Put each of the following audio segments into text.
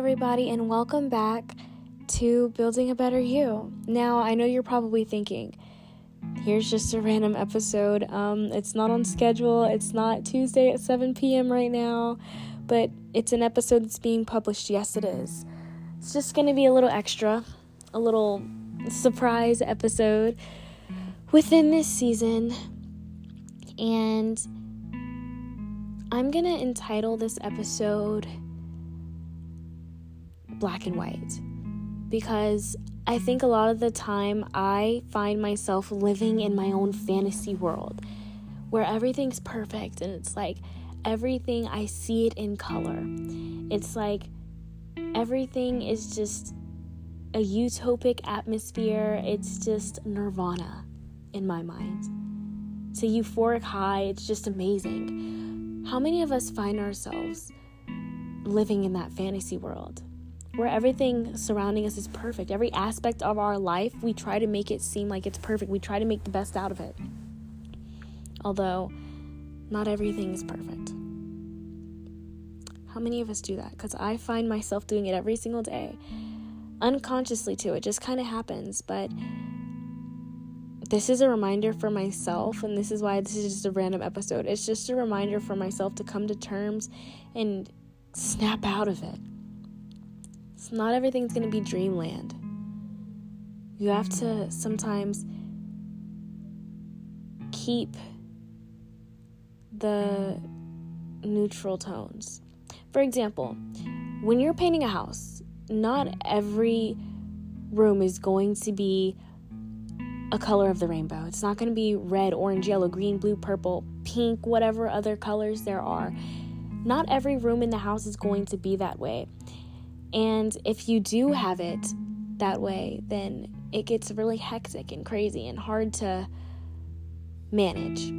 everybody, and welcome back to Building a Better You. Now, I know you're probably thinking, here's just a random episode. Um, it's not on schedule, it's not Tuesday at 7 p.m. right now, but it's an episode that's being published. Yes, it is. It's just going to be a little extra, a little surprise episode within this season. And I'm going to entitle this episode black and white because I think a lot of the time I find myself living in my own fantasy world where everything's perfect and it's like everything I see it in color. It's like everything is just a utopic atmosphere. It's just nirvana in my mind. It's a euphoric high. It's just amazing. How many of us find ourselves living in that fantasy world? Where everything surrounding us is perfect. Every aspect of our life, we try to make it seem like it's perfect. We try to make the best out of it. Although, not everything is perfect. How many of us do that? Because I find myself doing it every single day. Unconsciously, too. It just kind of happens. But this is a reminder for myself, and this is why this is just a random episode. It's just a reminder for myself to come to terms and snap out of it not everything's going to be dreamland. You have to sometimes keep the neutral tones. For example, when you're painting a house, not every room is going to be a color of the rainbow. It's not going to be red, orange, yellow, green, blue, purple, pink, whatever other colors there are. Not every room in the house is going to be that way. And if you do have it that way, then it gets really hectic and crazy and hard to manage.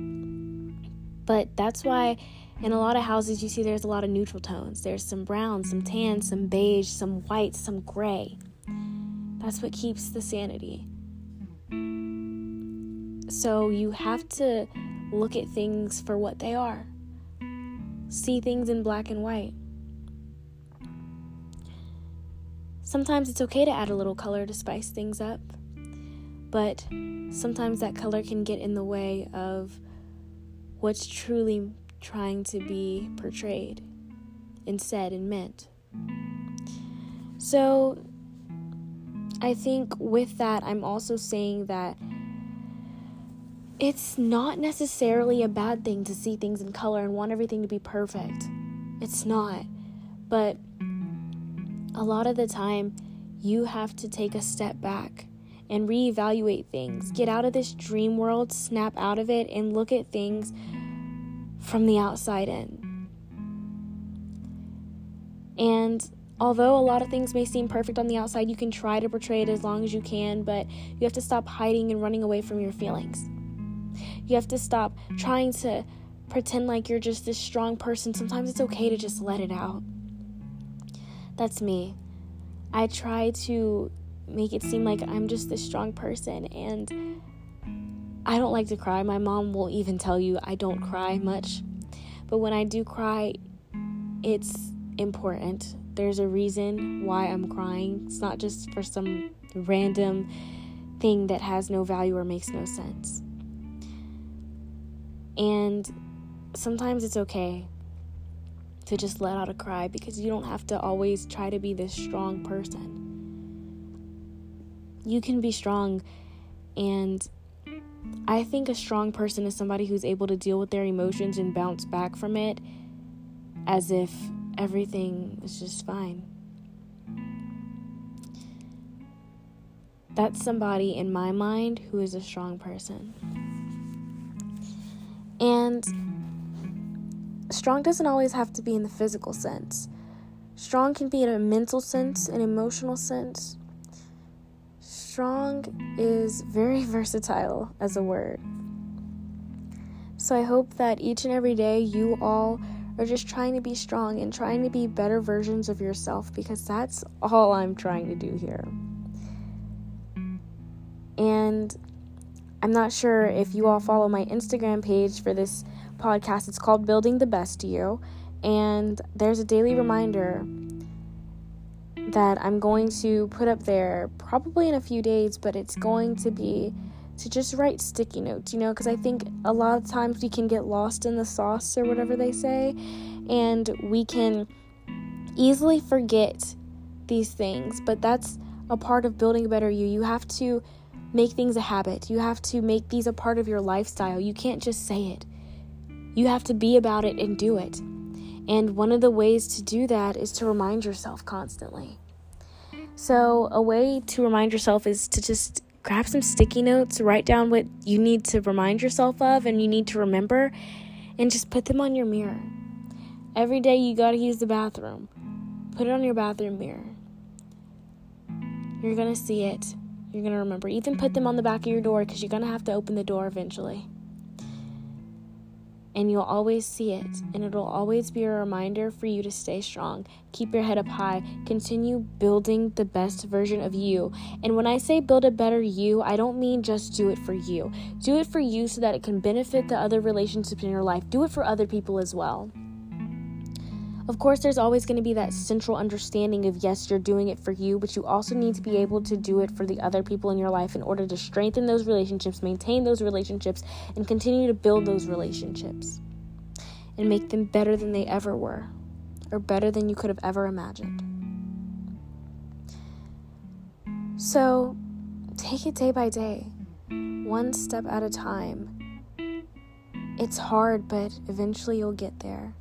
But that's why in a lot of houses you see there's a lot of neutral tones. There's some brown, some tan, some beige, some white, some gray. That's what keeps the sanity. So you have to look at things for what they are. See things in black and white. Sometimes it's okay to add a little color to spice things up, but sometimes that color can get in the way of what's truly trying to be portrayed and said and meant. So, I think with that, I'm also saying that it's not necessarily a bad thing to see things in color and want everything to be perfect. It's not. But a lot of the time, you have to take a step back and reevaluate things. Get out of this dream world, snap out of it, and look at things from the outside in. And although a lot of things may seem perfect on the outside, you can try to portray it as long as you can, but you have to stop hiding and running away from your feelings. You have to stop trying to pretend like you're just this strong person. Sometimes it's okay to just let it out. That's me. I try to make it seem like I'm just this strong person and I don't like to cry. My mom will even tell you I don't cry much. But when I do cry, it's important. There's a reason why I'm crying. It's not just for some random thing that has no value or makes no sense. And sometimes it's okay to just let out a cry because you don't have to always try to be this strong person. You can be strong, and I think a strong person is somebody who's able to deal with their emotions and bounce back from it as if everything is just fine. That's somebody in my mind who is a strong person. Strong doesn't always have to be in the physical sense. Strong can be in a mental sense, an emotional sense. Strong is very versatile as a word. So I hope that each and every day you all are just trying to be strong and trying to be better versions of yourself because that's all I'm trying to do here. And I'm not sure if you all follow my Instagram page for this podcast. It's called Building the Best You. And there's a daily reminder that I'm going to put up there probably in a few days, but it's going to be to just write sticky notes, you know, because I think a lot of times we can get lost in the sauce or whatever they say, and we can easily forget these things, but that's a part of building a better you. You have to make things a habit, you have to make these a part of your lifestyle. You can't just say it, you have to be about it and do it. And one of the ways to do that is to remind yourself constantly. So, a way to remind yourself is to just grab some sticky notes, write down what you need to remind yourself of and you need to remember, and just put them on your mirror. Every day you gotta use the bathroom, put it on your bathroom mirror. You're gonna see it. You're gonna remember. Even put them on the back of your door because you're gonna have to open the door eventually and you'll always see it, and it'll always be a reminder for you to stay strong. Keep your head up high. Continue building the best version of you. And when I say build a better you, I don't mean just do it for you. Do it for you so that it can benefit the other relationships in your life. Do it for other people as well. Of course, there's always going to be that central understanding of yes, you're doing it for you, but you also need to be able to do it for the other people in your life in order to strengthen those relationships, maintain those relationships, and continue to build those relationships and make them better than they ever were or better than you could have ever imagined. So, take it day by day, one step at a time. It's hard, but eventually you'll get there.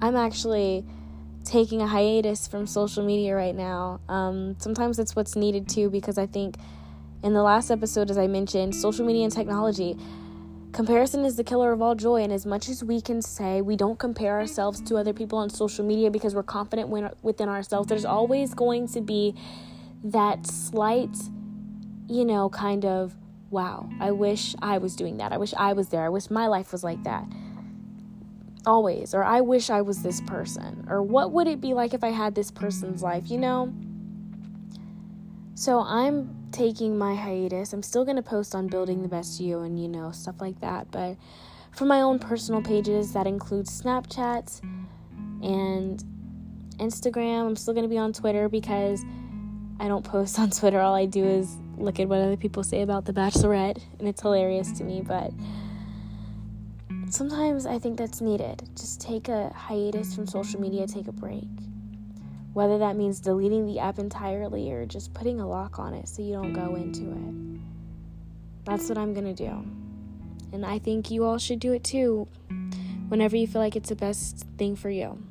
I'm actually taking a hiatus from social media right now. Um, sometimes it's what's needed too, because I think in the last episode, as I mentioned, social media and technology. Comparison is the killer of all joy, and as much as we can say we don't compare ourselves to other people on social media because we're confident within ourselves, there's always going to be that slight, you know, kind of, wow, I wish I was doing that. I wish I was there. I wish my life was like that always or i wish i was this person or what would it be like if i had this person's life you know? So i'm taking my hiatus. I'm still going to post on building the best you and you know stuff like that but for my own personal pages that includes snapchats and instagram. I'm still going to be on twitter because i don't post on twitter. All i do is look at what other people say about the bachelorette and it's hilarious to me but sometimes I think that's needed. Just take a hiatus from social media, take a break. Whether that means deleting the app entirely or just putting a lock on it so you don't go into it. That's what I'm to do. And I think you all should do it too whenever you feel like it's the best thing for you.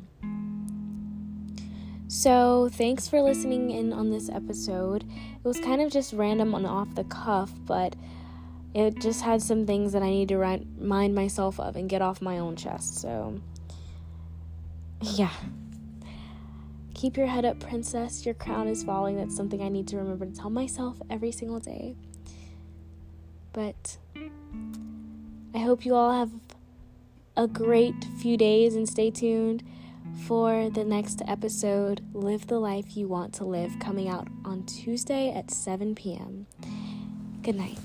So, thanks for listening in on this episode. It was kind of just random and off the cuff, but it just had some things that I need to remind myself of and get off my own chest. So, yeah. Keep your head up, princess. Your crown is falling. That's something I need to remember to tell myself every single day. But I hope you all have a great few days and stay tuned for the next episode Live the Life You Want to Live coming out on Tuesday at 7 p.m. Good night.